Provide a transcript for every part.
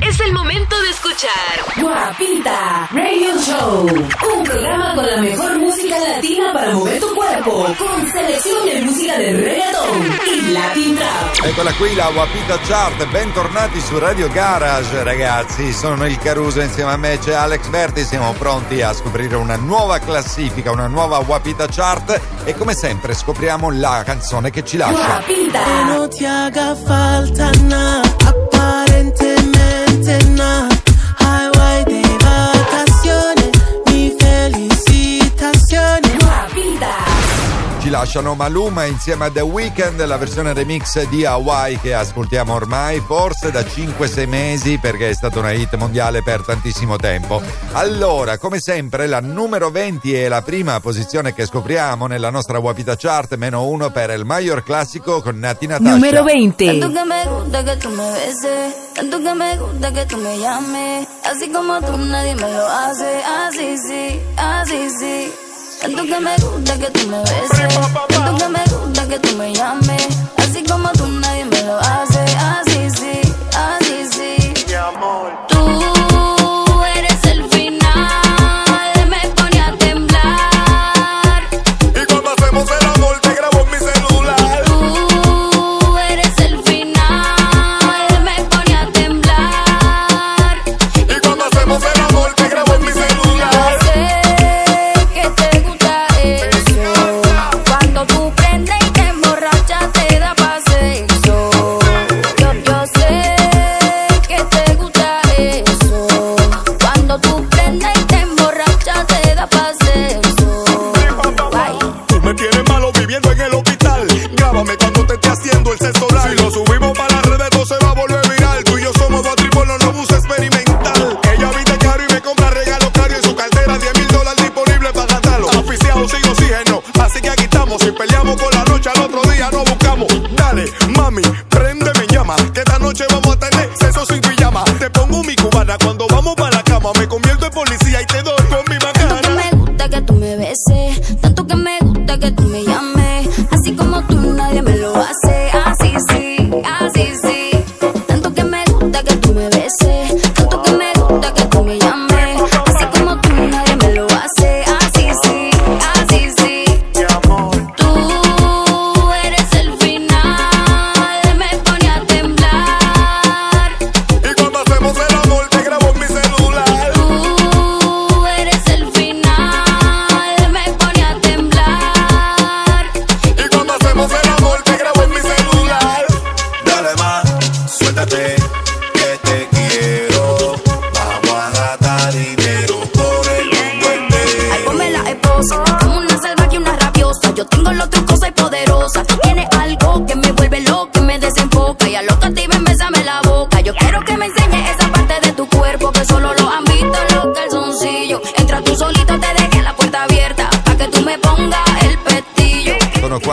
es el momento de escuchar Guapita Radio Show, un programa con la mejor música latina para mover tu cuerpo, con selección de música de reggaeton y latin trap. Eccola qui la Guapita Chart, bentornati su Radio Garage ragazzi, sono il Caruso insieme a me c'è Alex Berti, siamo pronti a scoprire una nuova classifica, una nuova Guapita Chart e come sempre scopriamo la canzone che ci lascia. Guapita. no te haga falta nada, aparentemente Tonight. Lasciano Maluma insieme a The Weeknd, la versione remix di Hawaii che ascoltiamo ormai forse da 5-6 mesi perché è stata una hit mondiale per tantissimo tempo. Allora, come sempre, la numero 20 è la prima posizione che scopriamo nella nostra Wapita Chart, meno uno per il Mayor Classico con Nati Natasha. Número 20. Tanto que me gusta que tú me beses, tanto que me gusta que tú me llames, así como tú nadie me lo hace, así sí, así sí. Tanto que me gusta que tú me beses, tanto que me gusta que tú me llames, así como tú nadie me lo hace, así sí, así sí. Tú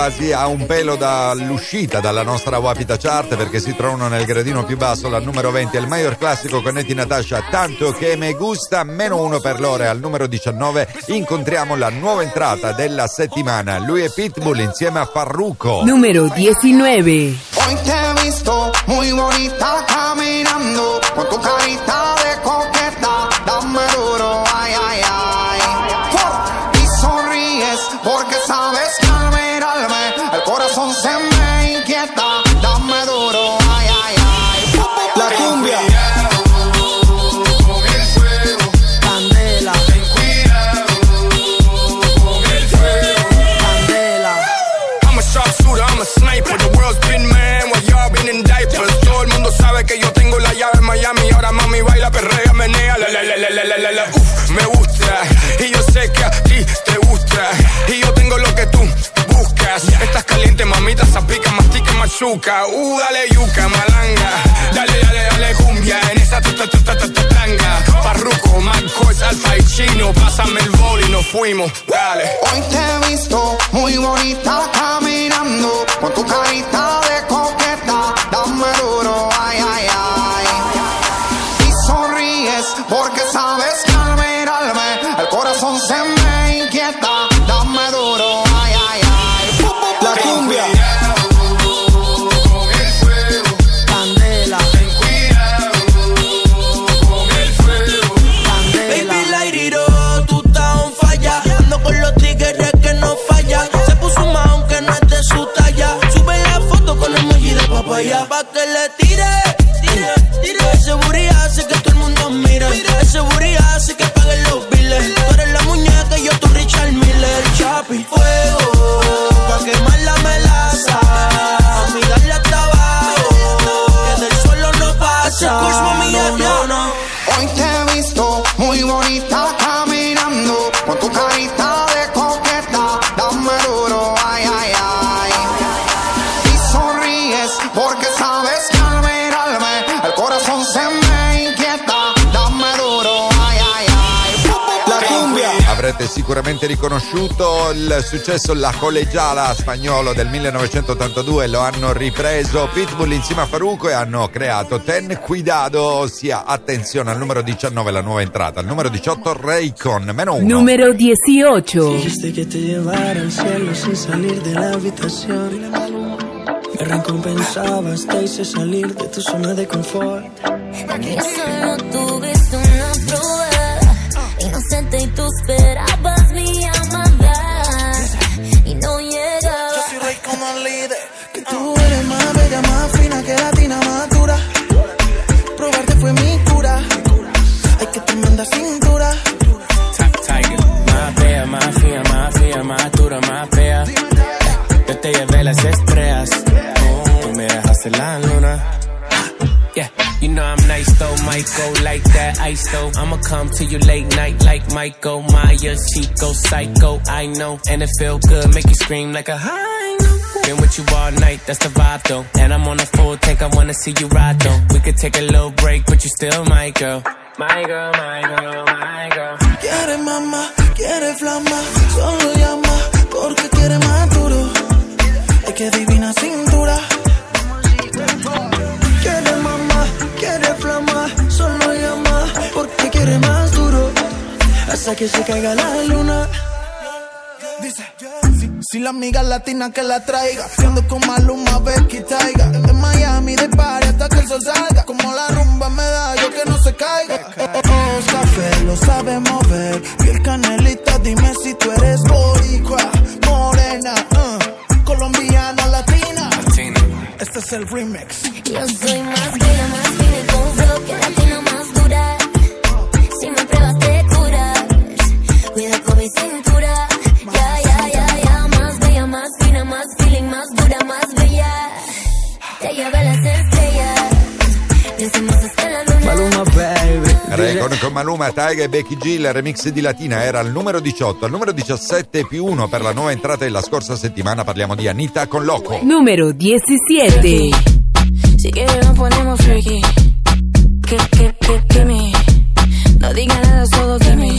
quasi a un pelo dall'uscita dalla nostra Wapita Chart perché si trovano nel gradino più basso al numero 20 il Mayor Classico con Neti Natasha Tanto che me gusta meno uno per l'ora e al numero 19 incontriamo la nuova entrata della settimana lui è Pitbull insieme a Farruko Número 19. Hoy te he visto muy bonita caminando con tu carita de La, la, la, la, la, la, la, la. Uf, me gusta. Y yo sé que a ti te gusta. Y yo tengo lo que tú buscas. Estás caliente, mamita, zapica, mastica, machuca. Uh, dale yuca, malanga. Dale, dale, dale cumbia. En esa ta ta ta ta ta ta tanga. Farruko, Marcos, Alfa y Chino. Pásame el bol y nos fuimos. Dale. Hoy te he visto muy bonita caminando con tu carita de coqueta, dame duro, ay, ay, ay. Porque sabes que mil fuegos. Sicuramente riconosciuto il successo La Collegiala spagnolo del 1982, lo hanno ripreso Pitbull insieme a Faruco e hanno creato Ten Cuidado, ossia attenzione al numero 19 la nuova entrata, al numero 18 Raycon, meno 1. Número 18. Dijiste que te llevara al cielo sin salir de la habitación. Me recompensabas, te hice salir de tu zona de confort. Solo tuviste ice though. I'ma come to you late night like Michael Myers, Chico, Psycho. I know, and it feel good, make you scream like a high. Been with you all night, that's the vibe though. And I'm on a full tank, I wanna see you ride though. We could take a little break, but you still my girl. My girl, my girl, my girl. Quiere mamá, quiere flama, solo llama porque quiere más duro. Ay, que divina cintura. Hasta que se caiga la luna. Dice, si, si la amiga latina que la traiga, ando con Maluma, Becky Taiga. De Miami, de party hasta que el sol salga. Como la rumba me da, yo que no se caiga. Ojos café, lo sabe mover. Piel canelita, dime si tú eres boricua, morena, uh, colombiana, latina. Este es el remix. Yo soy más más y con flow que Cuida con mi cintura. Ya, ya, ya, ya. Más bella, más fina, más feeling, más dura, más bella. Te llevé las estrellas. Decimos hasta la luna. Maluma, baby. Raycon con Maluma, Taiga e Becky G, il remix di Latina era al numero 18, al numero 17 più 1 per la nuova entrata della scorsa settimana parliamo di Anita con Loco. Número 17. Si quieres nos ponemos freaky. Que, que, que, que me. No diga nada, solo que me.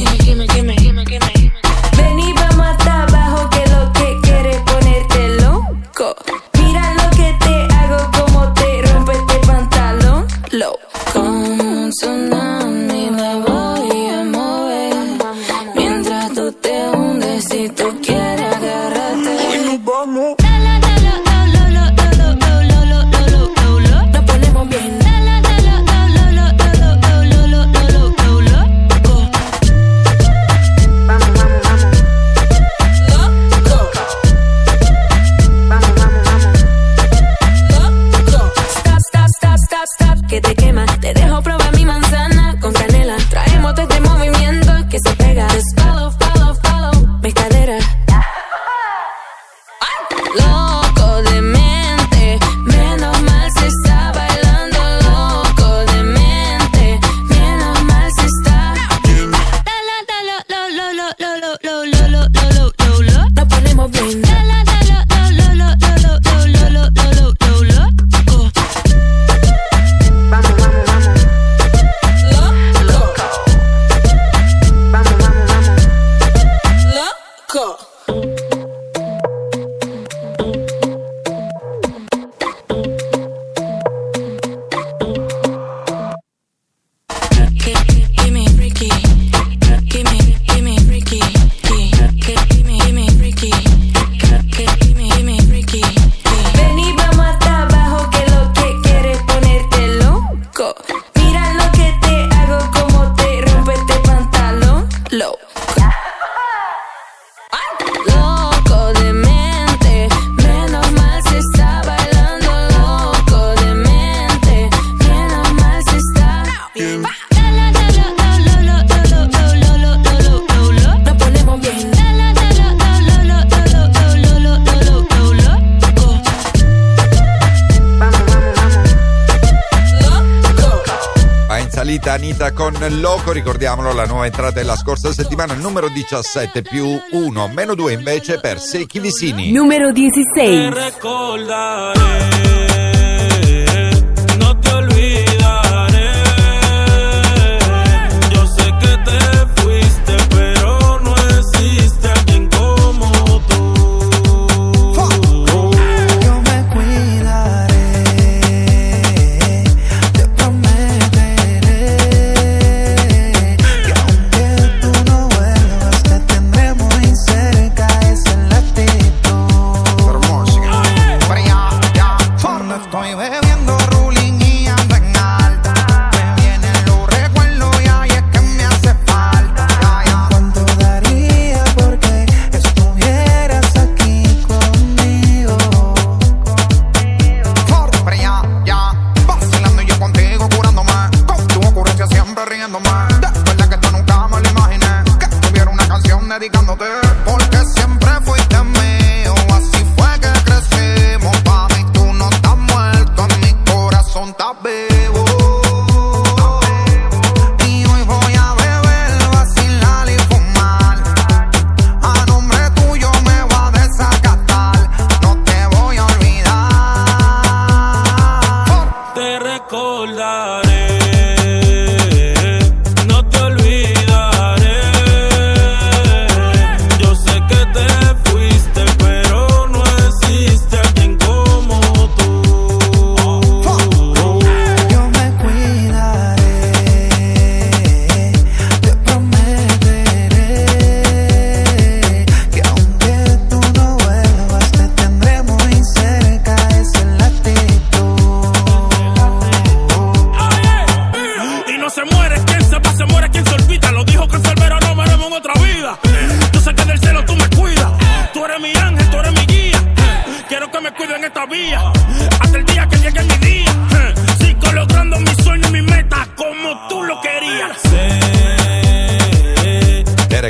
Loco, ricordiamolo la nuova entrata della scorsa settimana, numero 17 più 1, meno 2 invece per Secchi Vicini. Numero 16.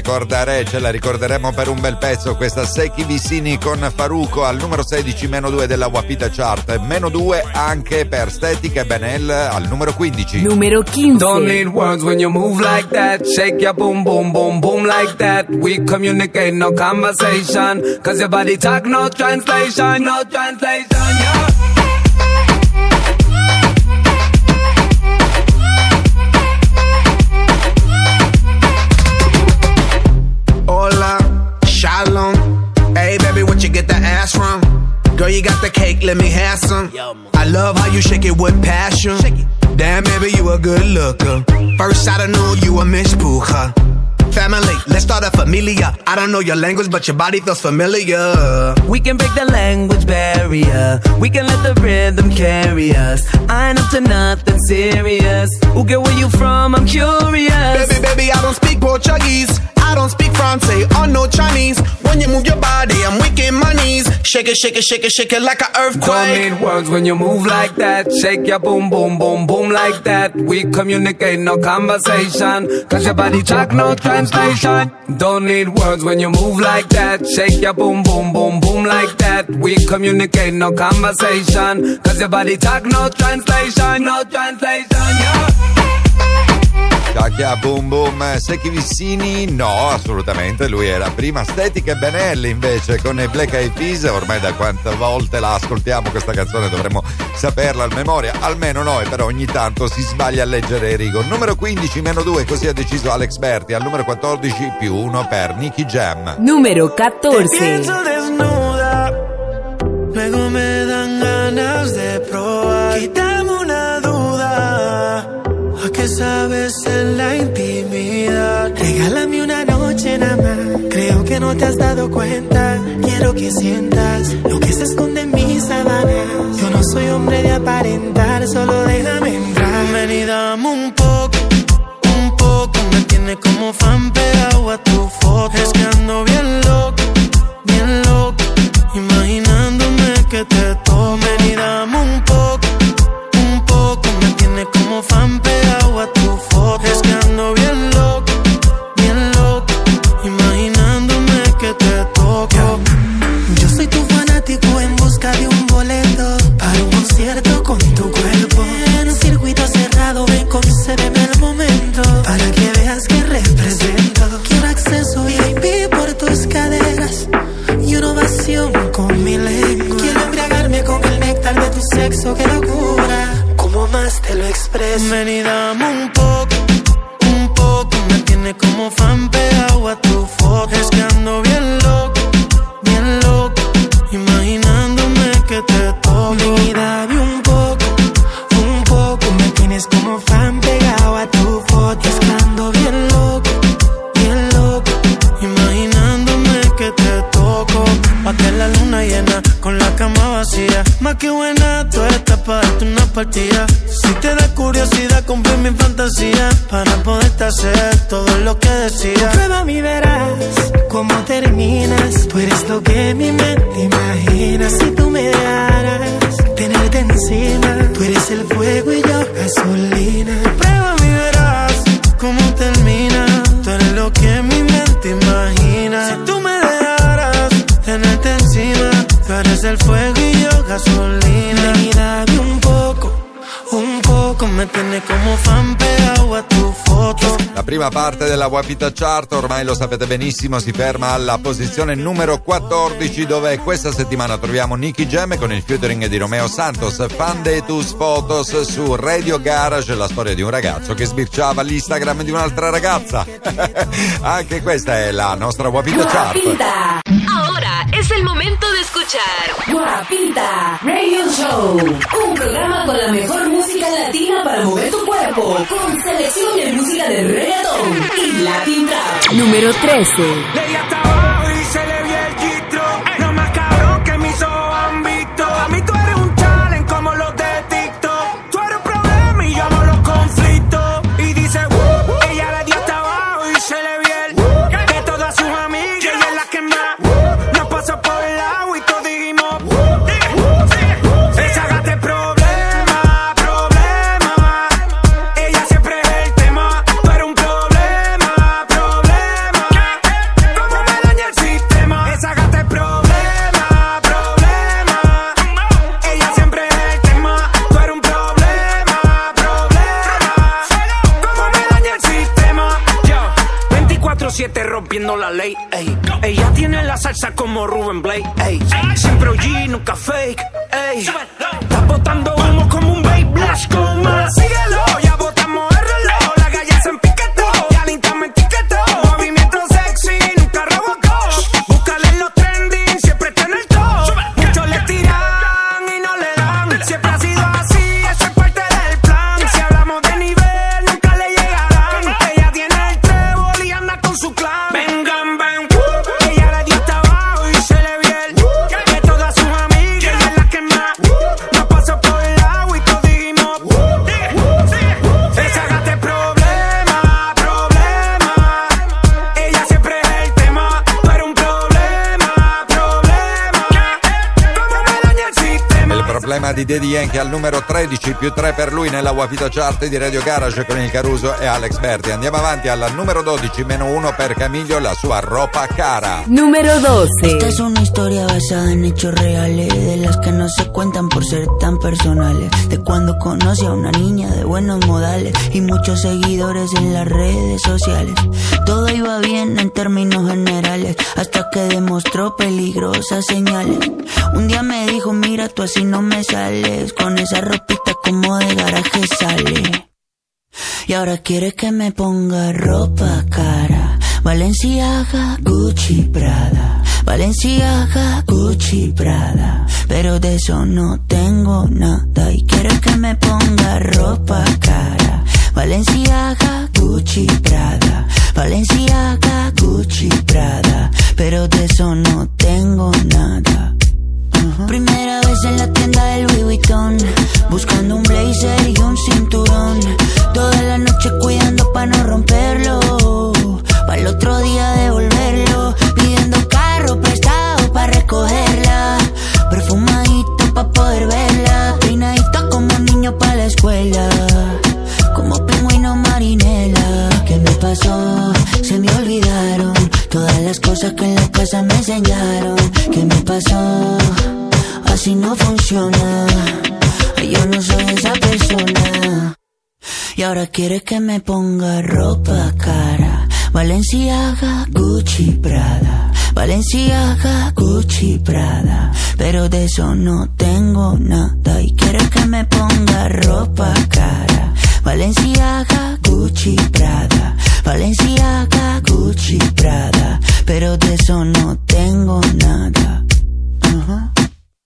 Te ricorderei, ce la ricorderemo per un bel pezzo questa Secchi Vicini con Faruco al numero 16 meno 2 della Wapita Chart, meno 2 anche per Static e Benel al numero 15. Numero 15. Don't need words when you move like that. Shake your boom, boom, boom, boom like that. We communicate, no conversation. Cause your body talk, no translation, no translation, yeah. Cake, let me have some. I love how you shake it with passion. Damn, baby, you a good looker. First, I don't know you a Miss. Family, let's start a familia. I don't know your language, but your body feels familiar. We can break the language barrier. We can let the rhythm carry us. I ain't up to nothing serious. Who get where you from? I'm curious. Baby, baby, I don't speak Portuguese. I don't speak Francais or oh, no Chinese. When you move your body, I'm weak in my knees. Shake it, shake it, shake it, shake it like an earthquake. Don't need words when you move like that. Shake your boom, boom, boom, boom like that. We communicate, no conversation. Cause your body talk, no translation. Don't need words when you move like that. Shake your boom, boom, boom, boom like that. We communicate, no conversation. Cause your body talk, no translation, no translation, yeah. Cacchia boom boom, Secchi Vissini no, assolutamente, lui era prima Static e Benelli invece con i Black Eyed Peas, ormai da quante volte la ascoltiamo questa canzone dovremmo saperla a memoria, almeno noi però ogni tanto si sbaglia a leggere Rigo. Numero 15 meno 2, così ha deciso Alex Berti, al numero 14 più 1 per Nicky Jam. Número Te 14. pienso desnuda, luego me dan ganas de probar. ¿A qué sabes en la intimidad? Regálame una noche nada más, creo que no te has dado cuenta. Quiero que sientas lo que se esconde en mis sábanas. Yo no soy hombre de aparentar, solo déjame entrar. Ven y dame un poco, un poco. Me tiene como fan pegado a tu foto. Es que ando bien Ven y dame un poco, un poco. Me tiene como fan pegado a tu foto. Es que ando bien loco, bien loco. Imaginándome que te toco. Ven y dame un poco, un poco. Me tienes como fan pegado a tu foto. Es que ando bien loco, bien loco. Imaginándome que te toco. Pa' la luna llena con la cama vacía. Más que buena, tú estás para una partida. Para poderte hacer todo lo que decía. Prueba mi verás cómo terminas. Tú eres lo que mi mente imagina. Si tú me dejaras tenerte encima. Tú eres el fuego y yo gasolina. Prima parte della Wapita Chart, ormai lo sapete benissimo, si ferma alla posizione numero 14 dove questa settimana troviamo Nicky Jam con il featuring di Romeo Santos, Fan de tus fotos su Radio Garage, la storia di un ragazzo che sbirciava l'Instagram di un'altra ragazza. Anche questa è la nostra Wapita Chart. Ahora es el momento de escuchar Guapita Radio Show. Un programa con la mejor música latina para mover tu cuerpo. Con selección de música de reggaeton y Latin Trap. Número 13. Ruben Blake, ey. Siempre OG, nunca fake, di Daddy Yankee al numero 13 più 3 per lui nella Wapita Chart di Radio Garage con il Caruso e Alex Berti. Andiamo avanti alla numero 12 meno 1 per Camiglio, la sua ropa cara. Número 12. Esta es una historia basada en hechos reales, de las que no se cuentan por ser tan personales. De cuando conocí a una niña de buenos modales y muchos seguidores en las redes sociales. Todo iba bien en términos generales, hasta que demostró peligrosas señales. Un día me dijo, mira, tú así no me sales, con esa ropita como de garaje sale. Y ahora quiere que me ponga ropa cara. Valenciaga, Gucci, Prada. Valenciaga, Gucci, Prada. Pero de eso no tengo nada. Y quiere que me ponga ropa cara. Valenciaga, Gucci, Prada. Valenciaga, Gucci, Prada. Pero de eso no tengo nada. Primera vez en la tienda del Louis Vuitton Buscando un blazer y un cinturón. Toda la noche cuidando pa' no romperlo Pa' el otro día devolverlo. Pidiendo carro prestado pa' recogerla Perfumadito pa' poder verla. Peinadito como niño pa' la escuela Como pingüino marinela. ¿Qué me pasó? Se me olvidaron Todas las cosas que en la casa me enseñaron. ¿Qué me pasó? Así no funciona. Yo no soy esa persona. Y ahora quiere que me ponga ropa cara. Valenciaga, Gucci, Prada. Valenciaga, Gucci, Prada. Pero de eso no tengo nada. Y quiere que me ponga ropa cara. Valenciaga, Gucci, Prada. Valenciaga, Gucci, Prada. Pero de eso no tengo nada. Ajá.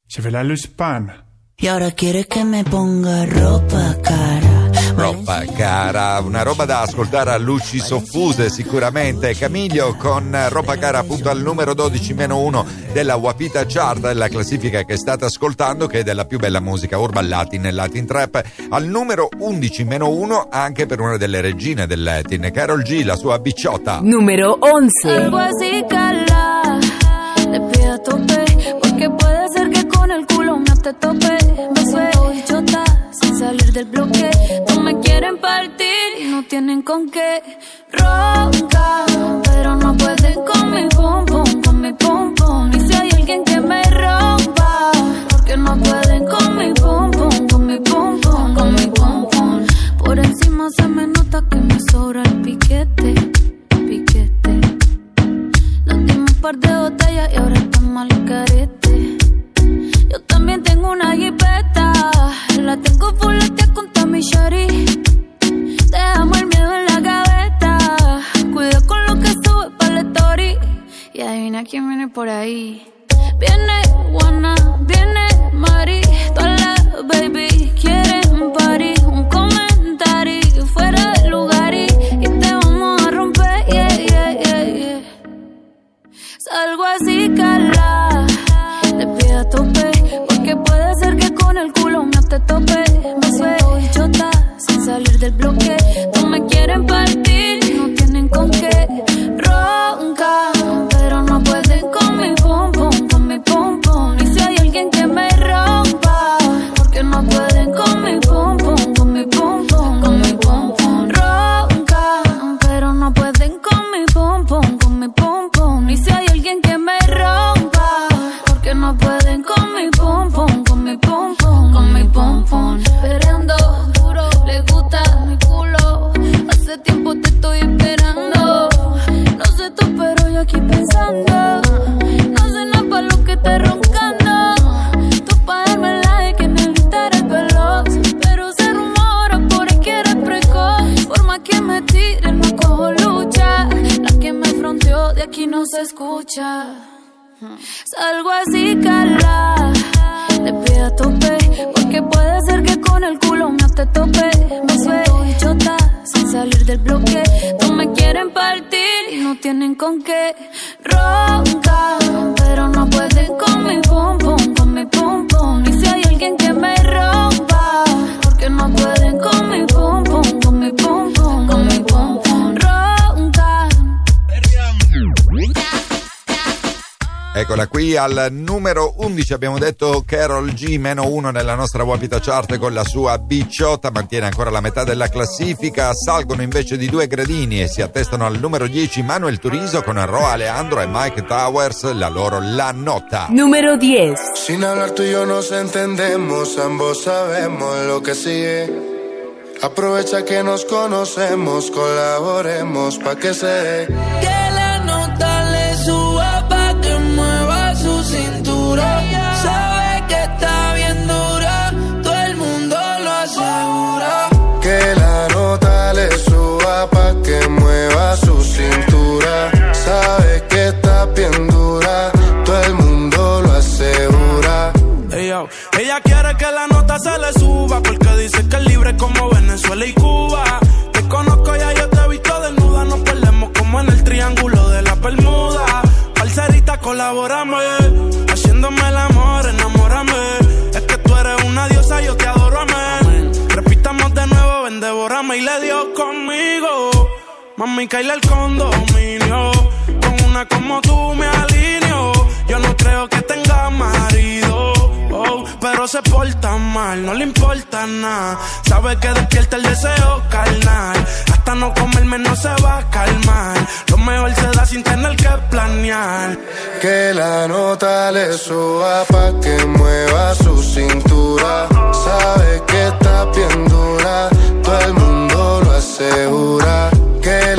Je vais la Luspan. Y ahora quieres que me ponga ropa cara. Roba cara, una roba da ascoltare a luci soffuse sicuramente. Camiglio con roba cara appunto al numero 12 meno 1 della Wapita Chart, la classifica che state ascoltando che è della più bella musica urban latin e latin trap. Al numero 11 meno 1 anche per una delle regine del latin, Carol G, la sua bicciotta. Número 11. Algo así, cala, le pide a tope, porque puede ser que con el culo no te tope. Me suelto bichota, sin salir del bloque. Me quieren partir y no tienen con qué. Ronca, pero no pueden con mi pum pum, con mi pum pum. Y si hay alguien que me rompa, porque no pueden con mi pum pum, con mi pum pum, con mi pum pum. Por encima se me nota que me sobra el piquete, piquete. Nos dimos un par de botellas y ahora estamos al carete. Yo también tengo una jipeta. La tengo fuletea con Tommy Shari. Dejamos el miedo en la gaveta. Cuida con lo que sube para la story. Y adivina quién viene por ahí. Viene Juana, viene Mari. Todas las baby quieren party. Un comentario fuera de lugar y, te vamos a romper. Yeah, yeah, yeah, yeah. Salgo así, cala. 你别多嘴我 qui al numero 11 abbiamo detto Carol G meno 1 nella nostra Wapita Chart con la sua bicciotta mantiene ancora la metà della classifica salgono invece di due gradini e si attestano al numero 10 Manuel Turizo con Roa Alejandro e Mike Towers la loro La Nota Número 10. Sin hablar tú y yo nos entendemos, ambos sabemos lo que sigue. Aprovecha que nos conocemos, colaboremos pa' que se dé. Mami, caíle el condominio. Con una como tú me alineo. Yo no creo que tenga marido. oh, pero se porta mal, no le importa nada. Sabe que despierta el deseo carnal. Hasta no comerme no se va a calmar. Lo mejor se da sin tener que planear. Que la nota le suba pa' que mueva su cintura. Sabe que está bien dura, todo el mundo lo asegura. Que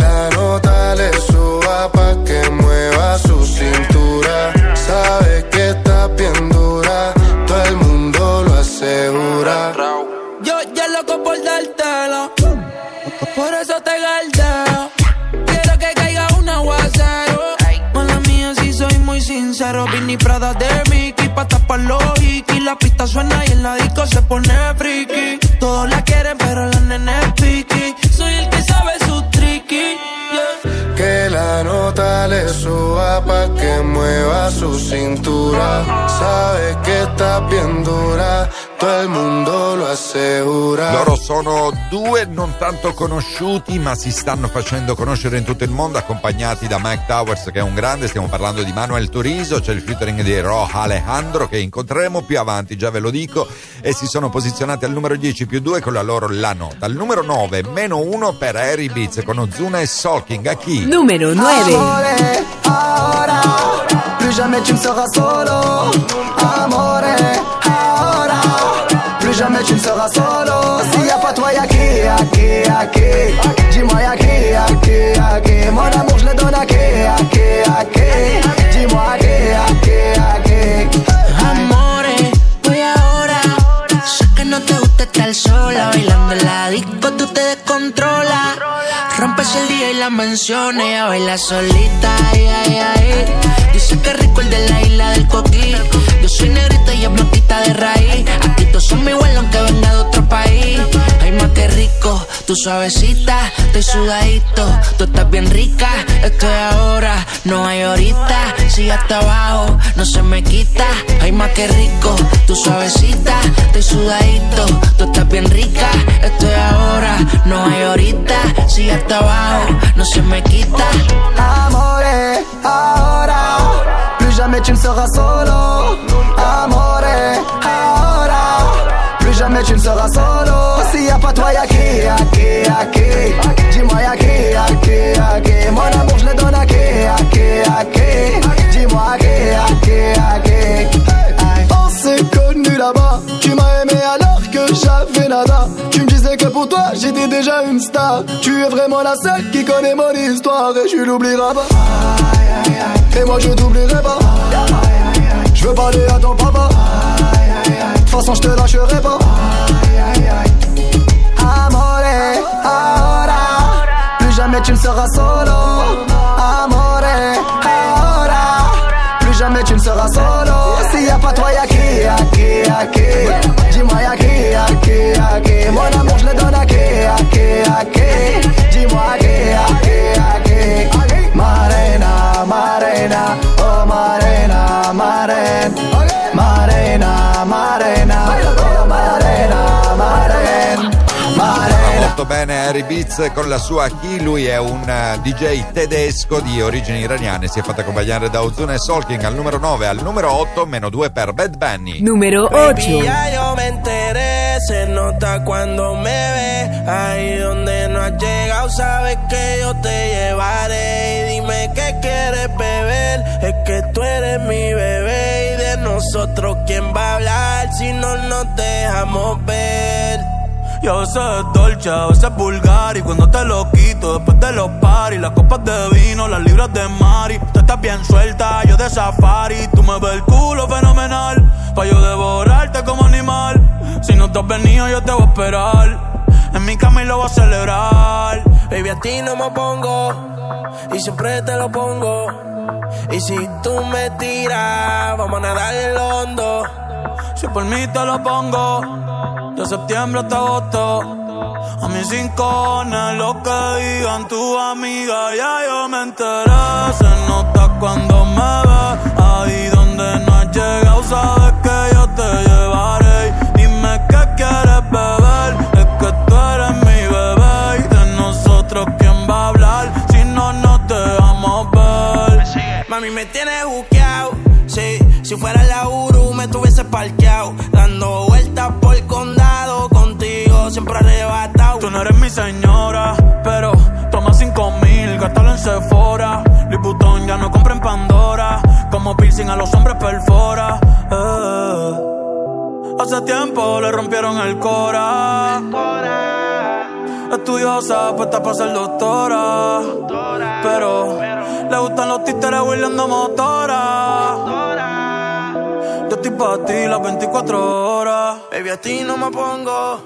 due non tanto conosciuti, ma si stanno facendo conoscere in tutto il mondo, accompagnati da Mike Towers, che è un grande. Stiamo parlando di Manuel Turiso, c'è il featuring di Ro Alejandro, che incontreremo più avanti, già ve lo dico. E si sono posizionati al numero 10 più 2 con la loro La Nota. Al numero 9, meno 1 per Harry Beats con Ozuna e Solking. A chi? Número 9. Amore, ahora, plus jamais tu ne seras solo. Amore, ahora, plus jamais tu ne seras solo. S'il a pas toi, y'a qui, y'a qui. Dis-moi, qui, y'a qui. Mon amour, je le donne qui, à qui. Dis-moi, qui, à qui. Amores, voy ahora. Sé que no te gusta estar sola. Bailando en la disco, tú te descontrolas. Rompes el día y la menciones. Ella baila solita, ay, ay, ay. Dice que rico el de la isla del coquí. Suavecita, estoy sudadito. Tú estás bien rica, estoy ahora, no hay ahorita. Si hasta abajo, no se me quita. Ay, más que rico, tú suavecita, estoy sudadito. Tú estás bien rica, estoy ahora, no hay ahorita. Si hasta abajo, no se me quita. Amore, ahora, plus jamais tu ne seras solo. Amore, jamais tu ne seras solo. S'il y a pas toi, y'a qui, y'a y'a. Dis-moi, y'a qui, y'a qui, y'a qui. Mon amour, je le donne à qui, à qui. Dis-moi, à qui, qui. On s'est connus là-bas. Tu m'as aimé alors que j'avais nada. Tu me disais que pour toi, j'étais déjà une star. Tu es vraiment la seule qui connaît mon histoire et je l'oublierai pas. Et moi, je t'oublierai pas. Je veux parler à ton papa. De toute façon, je te lâcherai pas. Amore, ahora, plus jamais tu ne seras solo. Amore, ahora, plus jamais tu ne seras solo. S'il y a pas toi, y'a qui, y'a qui, y'a qui. Dis-moi, y'a qui, y'a qui, y'a qui. Mon amour, je le donne à qui, à qui, à qui. Dis-moi, à qui, à qui, à qui. Marena, Marena, oh Marena, Molto bene Harry Beats con la sua Chi, lui è un eh, DJ tedesco di origini iraniane, si è fatto accompagnare da Ozuna e Solking al numero 9, al numero 8, meno 2 per Bad Bunny. Número Baby, 8. ya yo me enteré, se nota cuando me ve. Ahí donde no has llegado, sabes que yo te llevaré. Y dime qué quieres beber, es que tú eres mi bebé. Y de nosotros, ¿quién va a hablar si no nos dejamos ver? Y a veces es dolce, a veces es vulgar. Y cuando te lo quito después de los paris Las copas de vino, las libras de Mari Tú estás bien suelta, yo de safari. Tú me ves el culo fenomenal Pa' yo devorarte como animal. Si no te has venido yo te voy a esperar. En mi cama y lo voy a celebrar. Baby, a ti no me pongo y siempre te lo pongo. Y si tú me tiras, vamos a nadar el hondo. Si por mí te lo pongo De septiembre hasta agosto. A mis rincones Lo que digan tu amiga Ya yo me enteré. Se nota cuando me ves Ahí donde no has llegado Sabes que yo te llevaré. Dime qué quieres beber Es que tú eres mi bebé. Y de nosotros quién va a hablar Si no nos dejamos ver. Mami, me tienes buqueado. Si fuera la Uru, me tuviese parqueado. Dando vueltas por el condado. Contigo siempre arrebatado. Tú no eres mi señora, pero toma cinco mil, gástalo en Sephora. Liputón ya no compra en Pandora, como piercing a los hombres perfora. Eh. Hace tiempo le rompieron el cora. Estudiosa, puesta para ser doctora. Pero le gustan los títeres huirleando motora. Estoy para ti las 24 horas. Baby, a ti no me pongo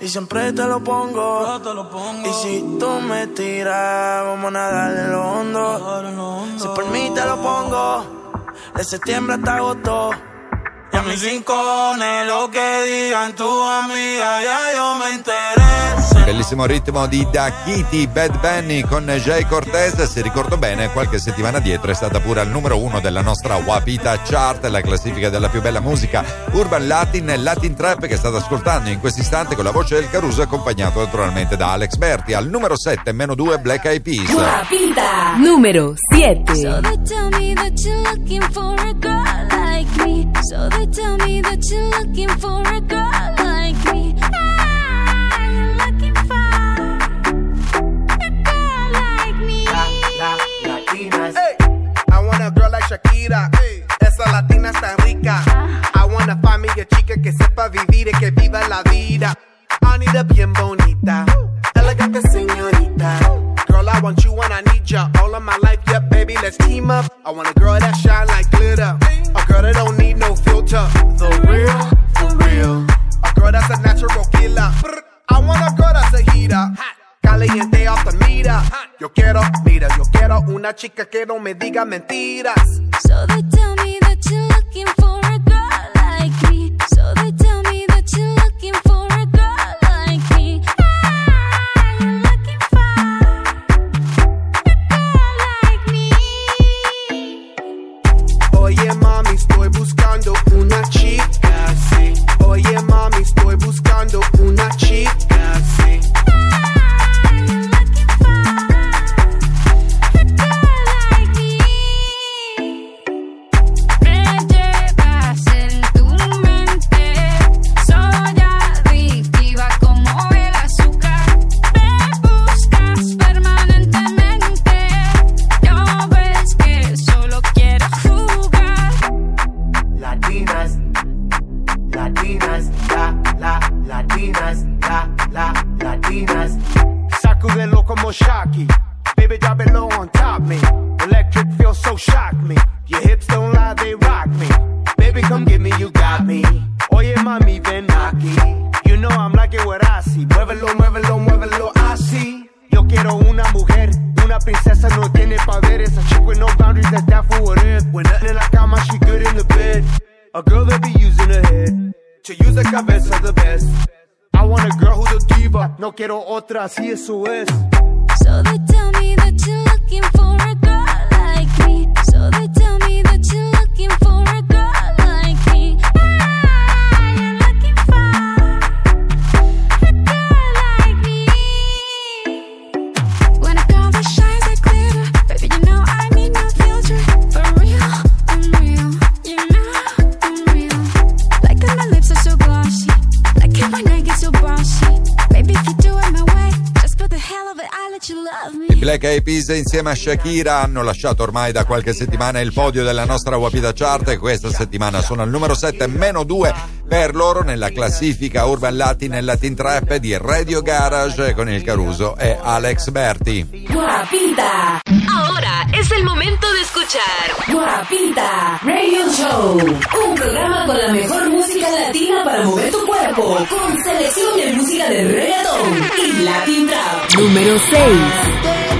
y siempre te lo pongo. Y si tú me tiras, vamos a nadar en lo hondo. Si por mí te lo pongo, de septiembre hasta agosto. Y a mis rincones, lo que digan tu amiga, ya yo me interesa. Bellissimo ritmo di Da Kitty, Bad Bunny con Jay Cortez. Se ricordo bene, qualche settimana dietro è stata pure al numero uno della nostra Wapita Chart, la classifica della più bella musica urban latin e latin trap che state ascoltando in questo istante con la voce del Caruso, accompagnato naturalmente da Alex Berti. Al numero 7, meno 2, Black Eyed Peas. Guapita. Número 7. So they tell me that you're looking for a girl like me. So they tell me that you're looking for a girl like me. Ah, you're looking for a girl like me. Latinas. I want a girl like Shakira. Esa latina está rica. I wanna find me a chica que sepa vivir y que viva la vida. Anita bien bonita. Elegante señorita. I want you when I need ya. All of my life, yeah, baby, let's team up. I want a girl that shine like glitter. A girl that don't need no filter. The real, for real. A girl that's a natural killer. I want a girl that's a heater. Caliente off the mira. Yo quiero, mira, yo quiero una chica que no me diga mentiras. So they tell me quiero otra, así eso es. So they Black Eyed Peas insieme a Shakira hanno lasciato ormai da qualche settimana il podio della nostra Wapita Chart e questa settimana sono al numero 7, meno 2 per loro nella classifica Urban Latin e Latin Trap di Radio Garage con il Caruso e Alex Berti. Guapita. Ahora es el momento de escuchar Guapita Radio Show. Un programa con la mejor música latina para mover tu cuerpo. Con selección de música de reggaeton y latin trap. Número 6.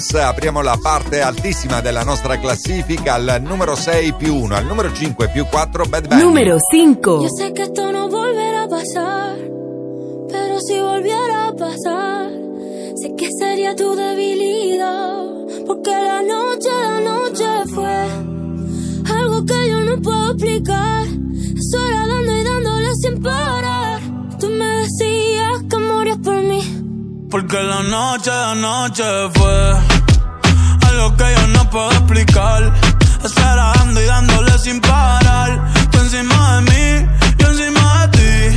Antes apriamo la parte altissima della nostra classifica al numero 6 più 1, al numero 5 più 4 Bad Bunny. Número 5. Yo sé que esto no volverá a pasar, pero si volviera a pasar, sé que sería tu debilidad, porque la noche, la noche fue algo que yo no puedo explicar. Era dando y dándole sin parar. Porque la noche, la noche fue algo que yo no puedo explicar. Esperando y dándole sin parar. Tú encima de mí, yo encima de ti.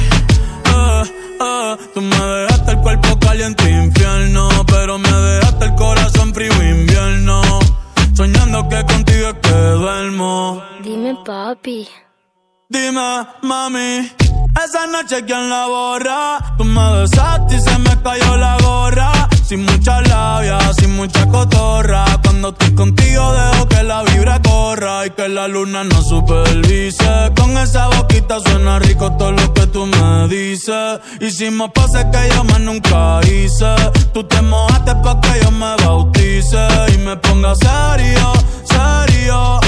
Eh, eh, tú me dejaste el cuerpo caliente infierno, pero me dejaste el corazón frío invierno. Soñando que contigo es que duermo. Dime, papi. Dime, mami, esa noche quién la borra. Tú me besaste y se me cayó la gorra. Sin mucha labia, sin mucha cotorra. Cuando estoy contigo dejo que la vibra corra y que la luna no supervise. Con esa boquita suena rico todo lo que tú me dices. Hicimos poses que yo más nunca hice. Tú te mojaste pa' que yo me bautice y me ponga serio, serio.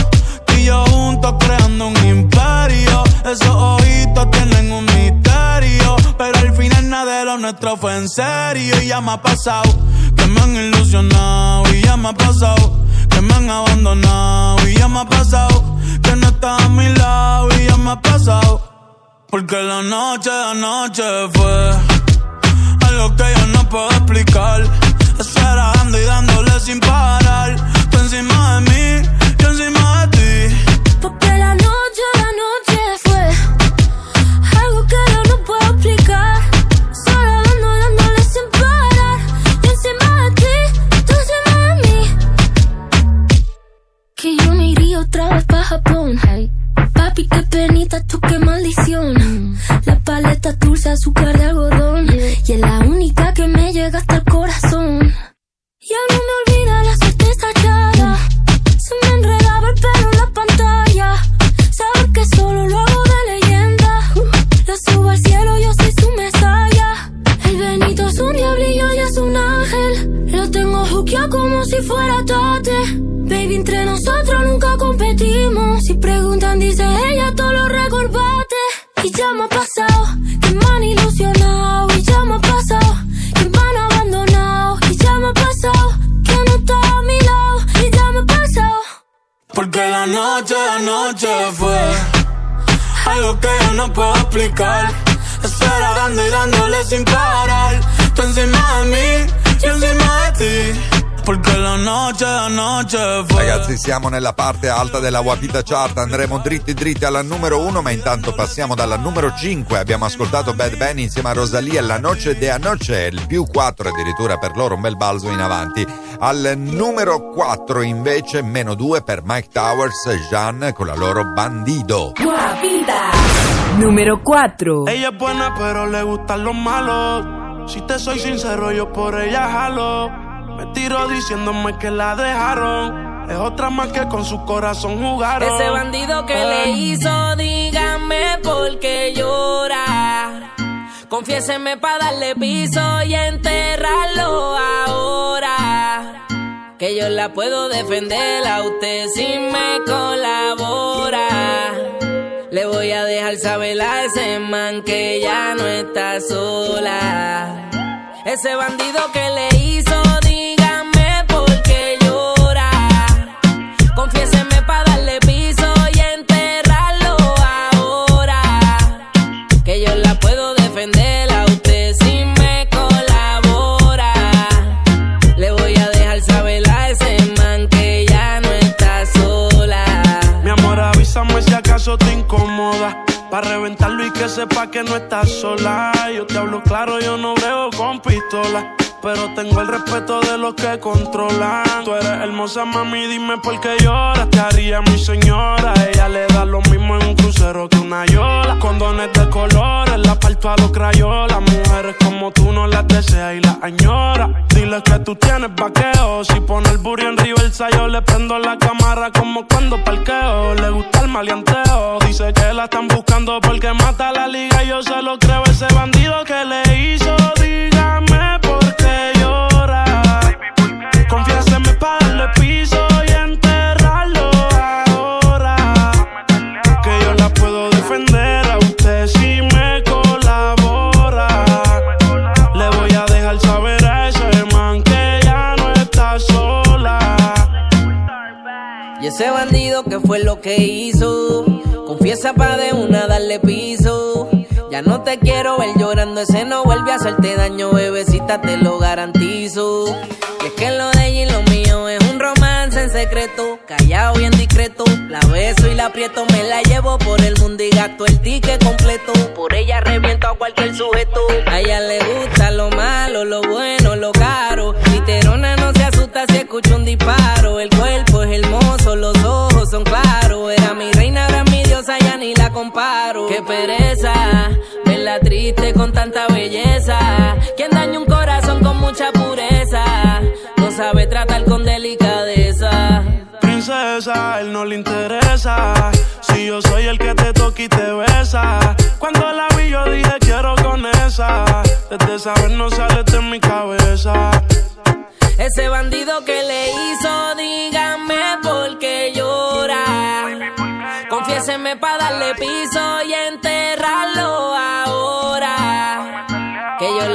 Yo juntos creando un imperio. Esos ojitos tienen un misterio. Pero al final nada de lo nuestro fue en serio. Y ya me ha pasado que me han ilusionado. Y ya me ha pasado que me han abandonado. Y ya me ha pasado que no estás a mi lado. Y ya me ha pasado. Porque la noche, la noche fue algo que yo no puedo explicar. Esperando y dándole sin parar. Tú encima de mí, yo encima de ti. Porque la noche, la noche fue algo que yo no puedo explicar. Solo dando, dándole sin parar. Yo encima de ti, tú encima de mí. Que yo me iría otra vez pa' Japón. Papi, qué penita, tú qué maldición. La paleta dulce, azúcar de algodón. Y es la única que me llega hasta el corazón. Ya no me olvida que me han ilusionado. Y ya me ha pasado, que me han abandonado. Y ya me ha pasado, que no está mi lado. Y ya me ha pasado. Porque la noche, la noche fue algo que yo no puedo explicar. Esperando y dándole sin parar. Tú encima de mí, yo encima de ti. Porque la noche, la noche fue. Ragazzi, siamo nella parte alta della Wapita Chart, andremo dritti dritti alla numero 1, ma intanto passiamo dalla numero 5. Abbiamo ascoltato Bad Bunny insieme a Rosalia, La Noce de Anoche, il più 4 addirittura per loro, un bel balzo in avanti. Al numero 4 invece, meno 2 per Mike Towers e Jean con la loro Bandido. Guapita. Número 4. Ella es buena, pero le gustan los malos. Si te soy sincero, yo por ella jalo. Me tiro diciéndome que la dejaron. Es otra más que con su corazón jugaron. Ese bandido que le hizo, dígame por qué llora. Confiéseme para darle piso y enterrarlo ahora. Que yo la puedo defender a usted si me colabora. Le voy a dejar saber a ese man que ya no está sola. Ese bandido que le hizo, reventarlo y que sepa que no estás sola. Yo te hablo claro, yo no brego con pistola. Pero tengo el respeto de los que controlan. Tú eres hermosa, mami, dime por qué lloras. Te haría mi señora. Ella le da lo mismo en un crucero que una yola. Condones de colores, la parto a los crayolas. Mujeres como tú no las deseas y las añora. Dile que tú tienes vaqueo. Si pone el burro en el yo le prendo la cámara como cuando parqueo. Le gusta el maleanteo. Dice que la están buscando porque mata la liga. Yo se lo creo, ese bandido que le hizo. Dígame. Confiéseme para darle piso y enterrarlo ahora. Que yo la puedo defender a usted si me colabora. Le voy a dejar saber a ese man que ya no está sola. Y ese bandido que fue lo que hizo. Confiesa pa' de una darle piso. Ya no te quiero ver llorando, ese no vuelve a hacerte daño, bebecita, te lo garantizo. Y que lo de ella y lo mío es un romance en secreto, callado bien discreto. La beso y la aprieto, me la llevo por el mundo y gasto el ticket completo. Por ella reviento a cualquier sujeto. A ella le gusta lo malo, lo bueno, lo caro. Literona no se asusta si escucha un disparo. El cuerpo es hermoso, los ojos son claros. Era mi reina, ahora mi diosa, ya ni la comparo. Qué pereza, verla triste con tanta belleza. Quien daña un corazón mucha pureza, no sabe tratar con delicadeza. Princesa, a él no le interesa. Si yo soy el que te toca y te besa. Cuando la vi, yo dije quiero con esa. Desde saber no sale de mi cabeza. Ese bandido que le hizo, dígame por qué llora. Confiéseme para darle piso y enterrarlo ahora.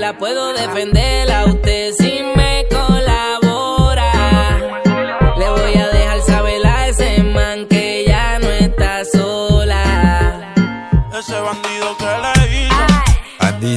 La puedo defender a usted si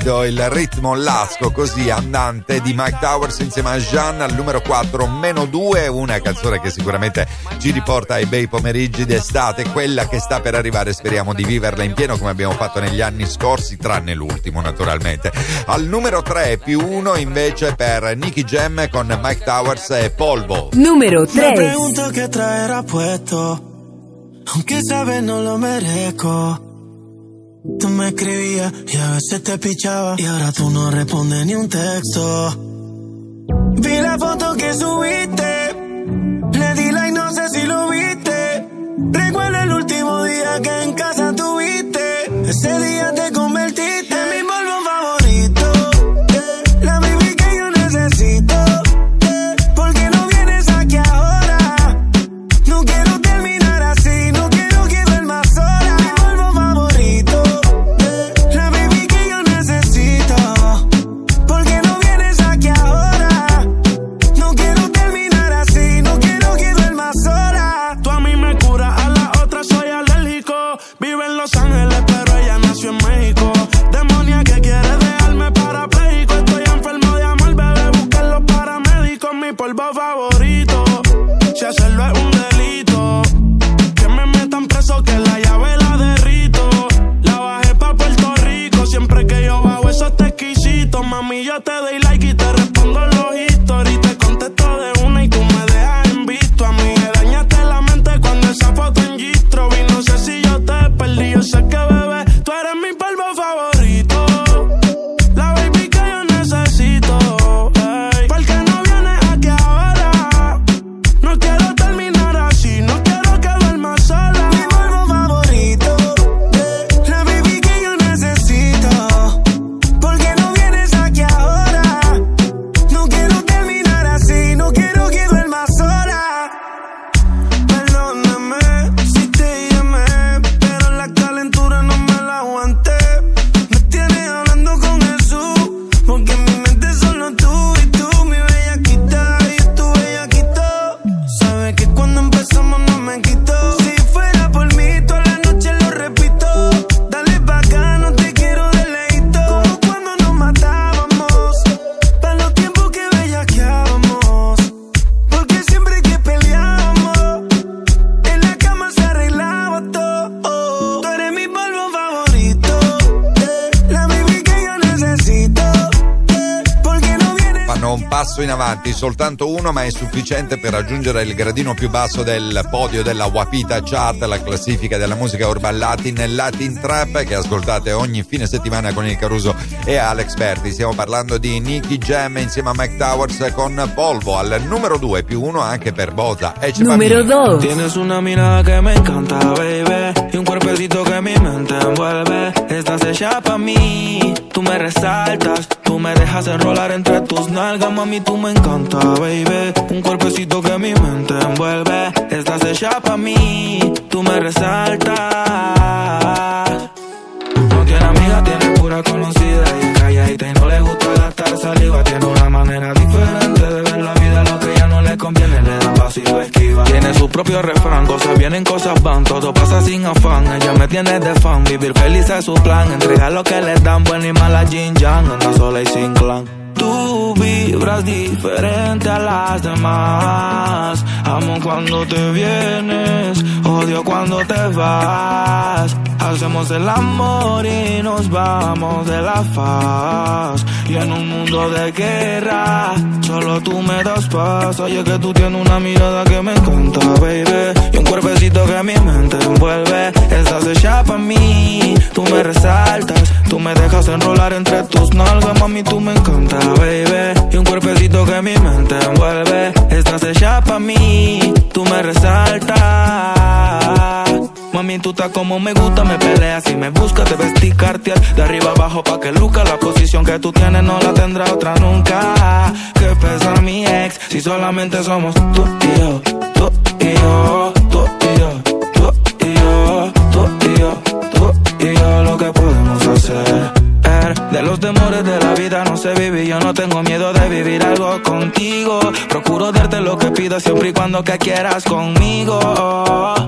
Bandito il ritmo lasco così andante di Mike Towers insieme a Jean al numero 4 meno 2 una canzone che sicuramente ci riporta ai bei pomeriggi d'estate quella che sta per arrivare speriamo di viverla in pieno come abbiamo fatto negli anni scorsi tranne l'ultimo naturalmente al numero 3 più 1 invece per Nicky Jam con Mike Towers e Polvo Número Me 3. pregunto qué traerá puesto, aunque sabes no lo merezco. Tú me escribías y a veces te pichaba y ahora tú no respondes ni un texto. Vi la foto que subiste, le di like, no sé si lo viste. Recuerdo avanti, soltanto uno, ma è sufficiente per raggiungere il gradino più basso del podio della Wapita Chart, la classifica della musica urban latin, Latin Trap, che ascoltate ogni fine settimana con il Caruso e Alex Berti. Stiamo parlando di Nicky Jam insieme a Mike Towers con Polvo al numero 2 più 1 anche per Bosa. Numero 2. Tienes una mirada que me encanta, baby. Y un cuerpecito que mi mente envuelve. Estás hecha pa' mí. Tú me resaltas. Tú me dejas enrolar entre tus nalgas, mami. Tú me encanta, baby. Un cuerpecito que mi mente envuelve. Estás hecha pa' mí. Tú me resaltas. No tiene amiga, tiene pura conocida. Y calladita y no le gusta gastar saliva. Tiene una manera diferente de ver la vida. Lo que ya no le conviene, le da paso y lo esquiva. Tiene su propio refrán, cosas vienen, cosas van. Todo pasa sin afán. Ella me tiene de fan. Vivir feliz es su plan. Entregar lo que le dan, buena y mala Jin Yang. Anda sola y sin clan. Tú vibras diferente a las demás. Amo cuando te vienes, odio cuando te vas. Hacemos el amor y nos vamos de la faz. Y en un mundo de guerra, solo tú me das paz. Oye, que tú tienes una mirada que me encanta, baby. Y un cuerpecito que mi mente envuelve. Estás hecha pa' mí, tú me resaltas. Tú me dejas enrolar entre tus nalgas, mami, tú me encanta, baby. Y un cuerpecito que mi mente envuelve. Estás hecha pa' mí, tú me resaltas. Mami, tú estás como me gusta, me peleas y me buscas, debes ticarte de arriba abajo pa' que luca. La posición que tú tienes no la tendrá otra nunca. Que pesa mi ex, si solamente somos tú y yo, tú y yo, tú y yo, tú y yo, tú y yo, tú y yo, lo que podemos hacer. De los temores de la vida no sé vivir, yo no tengo miedo de vivir algo contigo. Procuro darte lo que pidas siempre y cuando que quieras conmigo.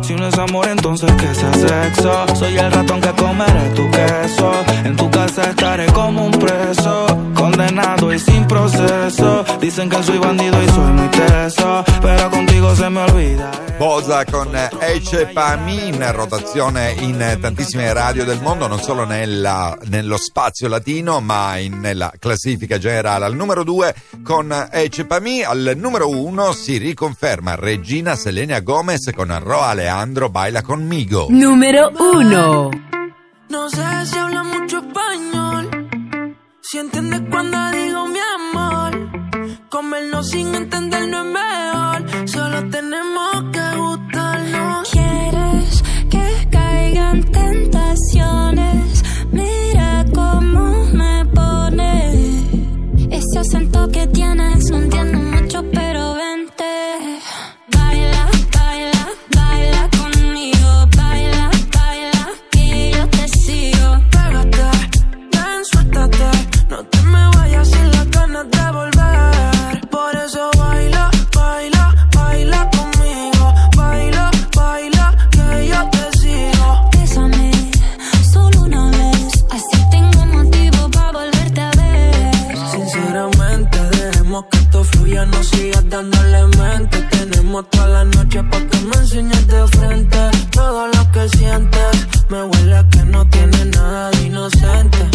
Si no es amor, entonces que sea sexo. Soy el ratón que comeré tu queso. En tu casa estaré como un preso, condenado y sin proceso. Dicen que soy bandido y soy muy teso, pero contigo se me olvida. Bosa con Ece Pami in rotazione in tantissime radio del mondo, non solo nella- nello spazio latino, ma in- nella classifica generale. Al numero 2 con Ece Pami, al numero 1 si riconferma Regina Selena Gomez con Ro Alejandro Baila conmigo. Número 1. No sé si habla mucho español. Si entiendes cuando digo mi amor. Comernos sin entender no es mejor. Solo tenemos tentaciones. Mira cómo me pone. Ese acento que tienes, no entiendo mucho, pero fluya, no sigas dándole mente. Tenemos toda la noche para que me enseñes de frente todo lo que sientes. Me huele a que no tiene nada de inocente.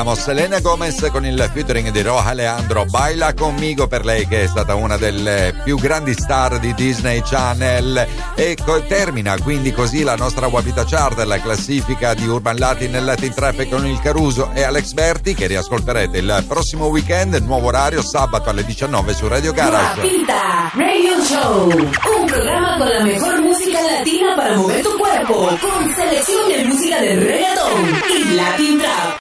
Troviamo Selena Gomez con il featuring di Roja Leandro. Baila conmigo per lei che è stata una delle più grandi star di Disney Channel. E co- termina quindi così la nostra Wapita Chart la classifica di Urban Latin e Latin Trap con il Caruso e Alex Berti che riascolterete il prossimo weekend nuovo orario sabato alle 19 su Radio Garage. Guapita Radio Show, un programa con la mejor música latina para mover tu cuerpo, con selección de música de reggaeton y latin trap.